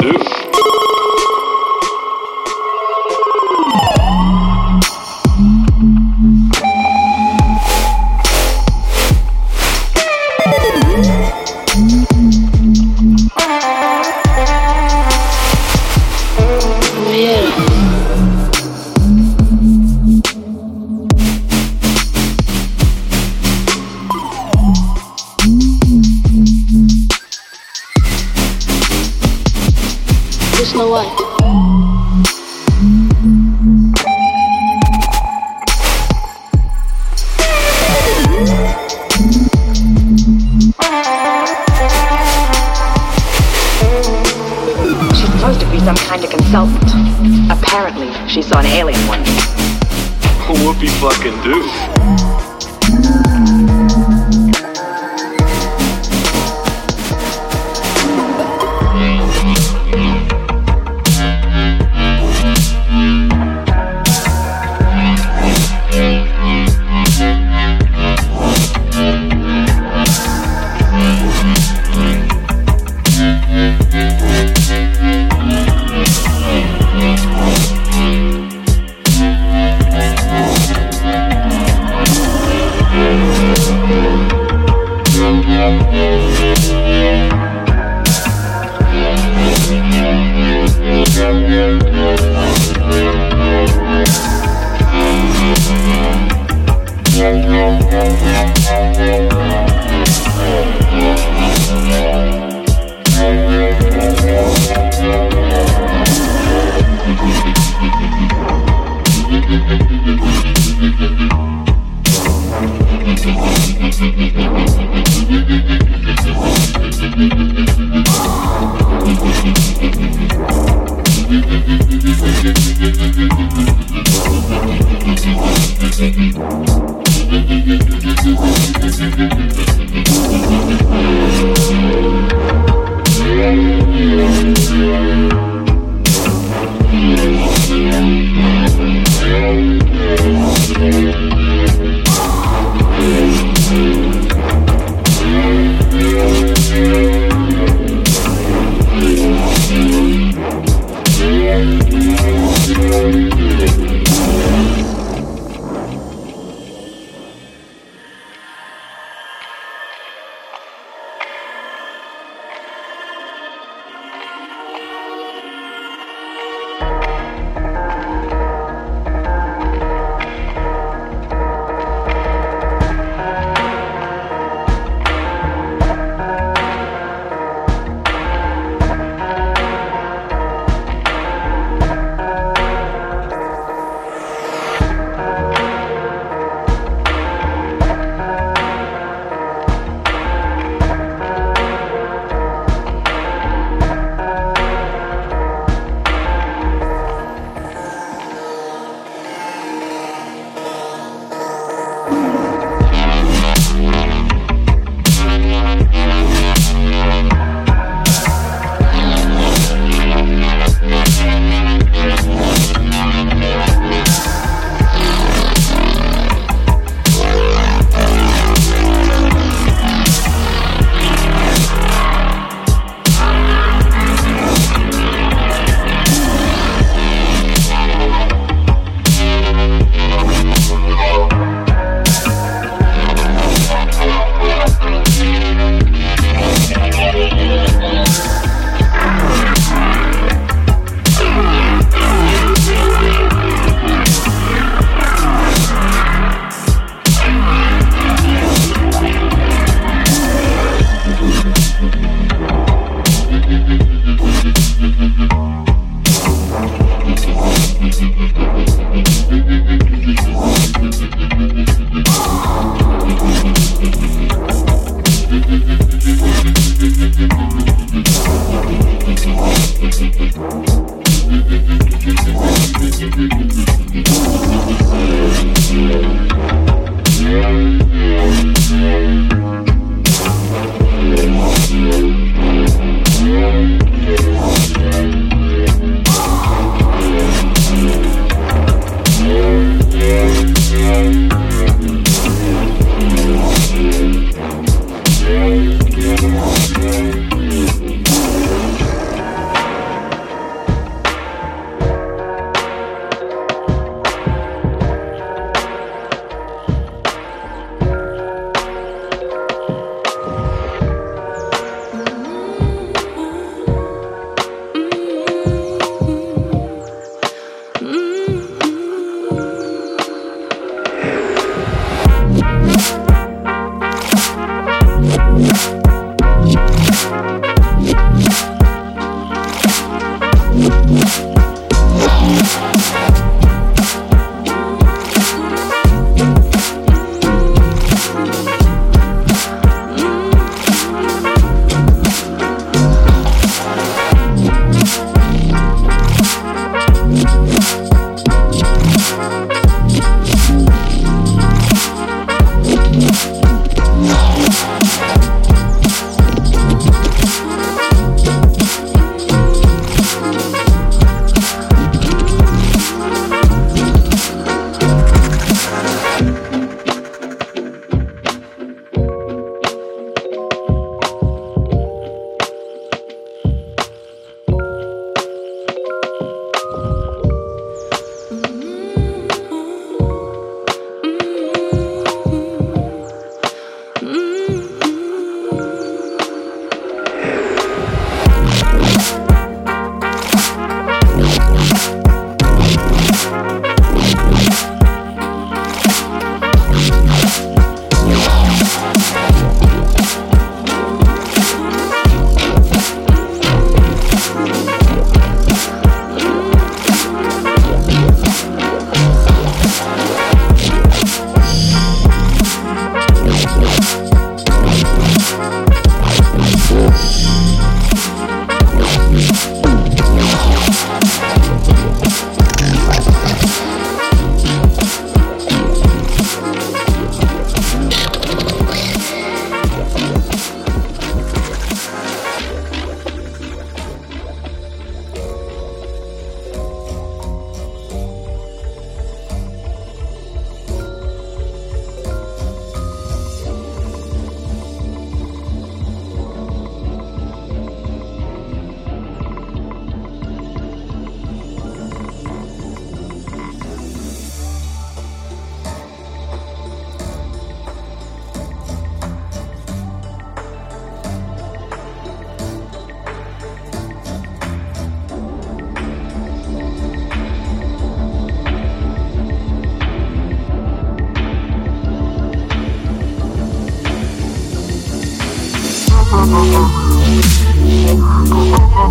do. Thank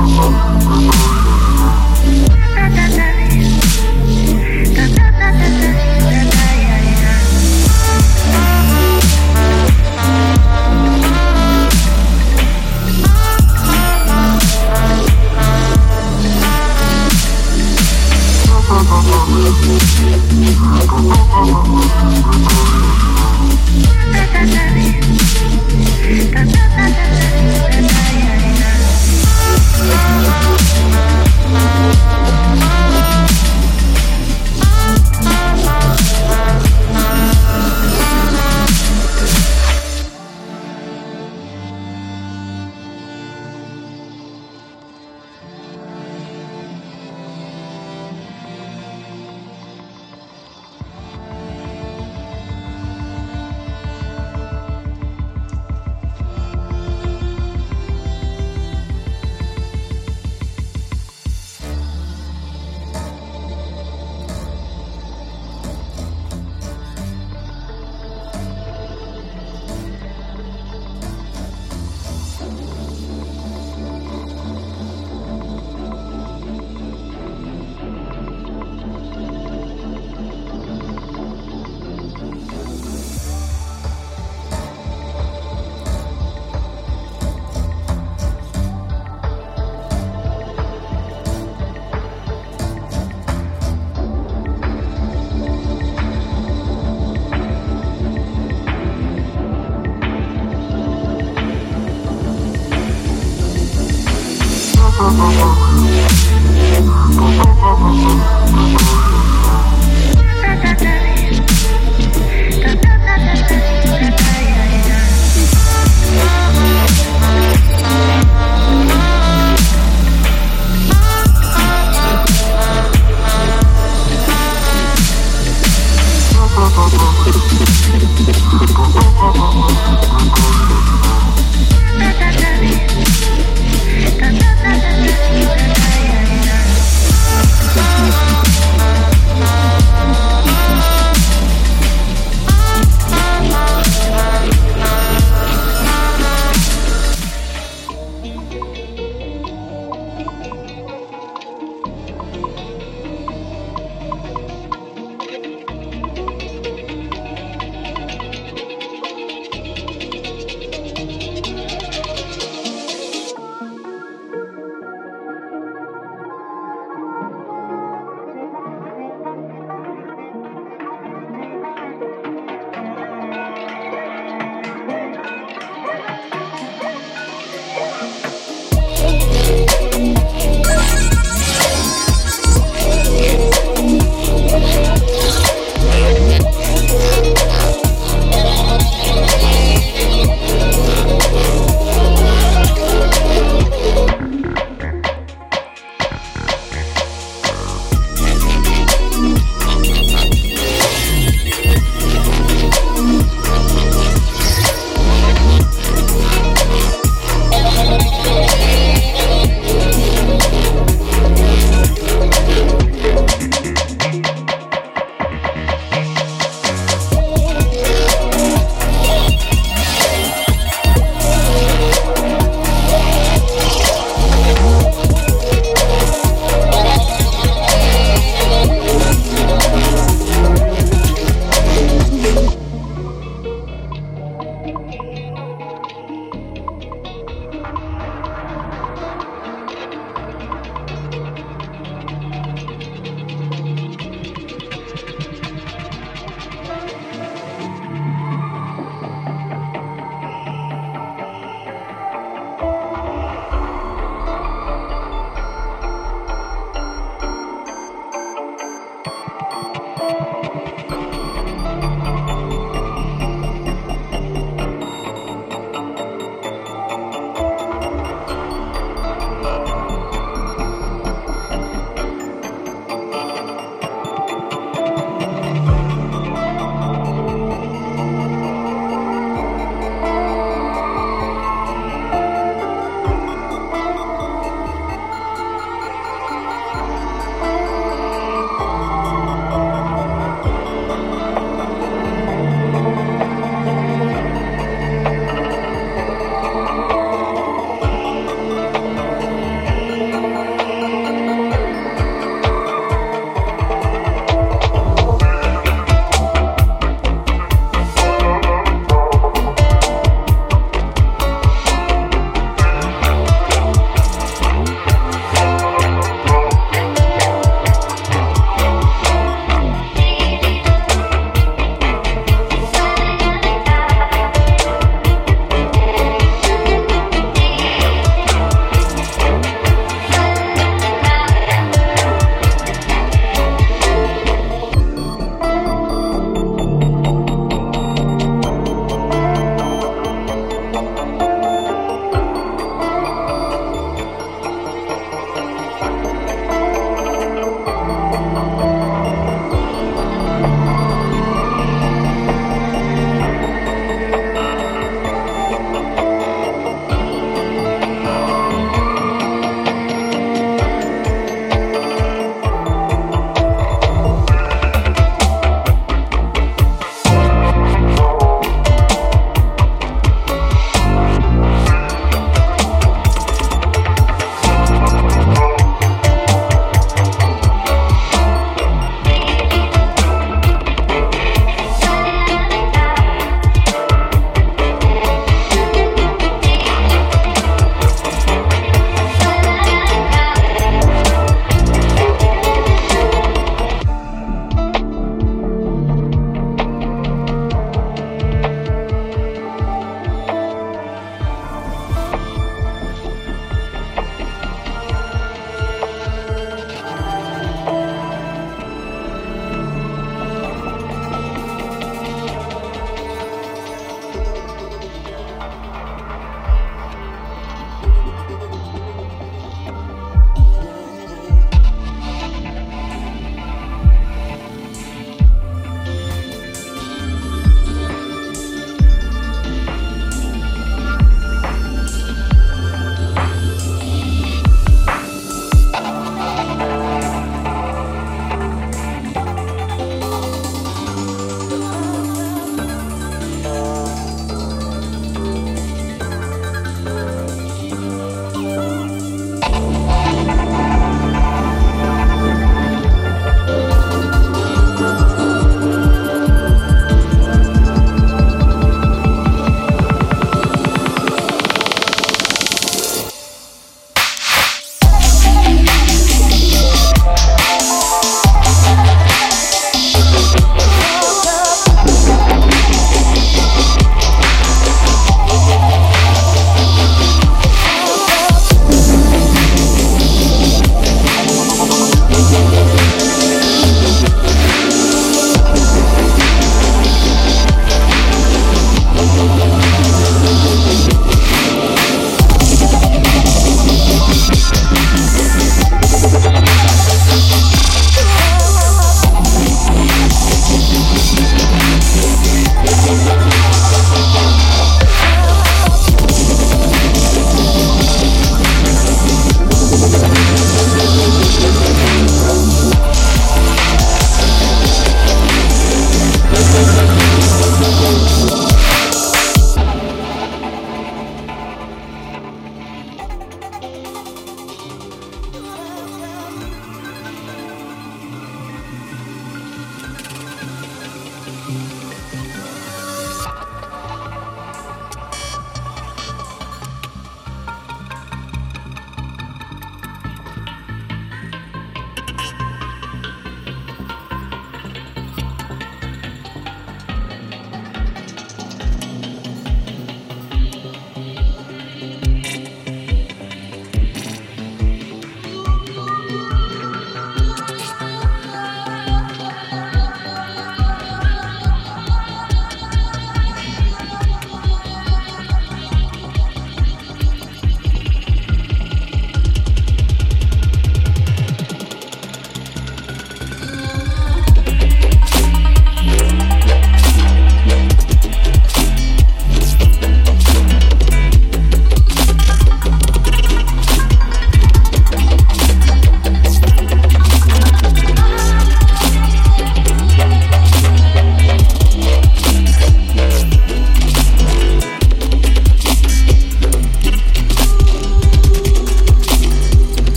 Thank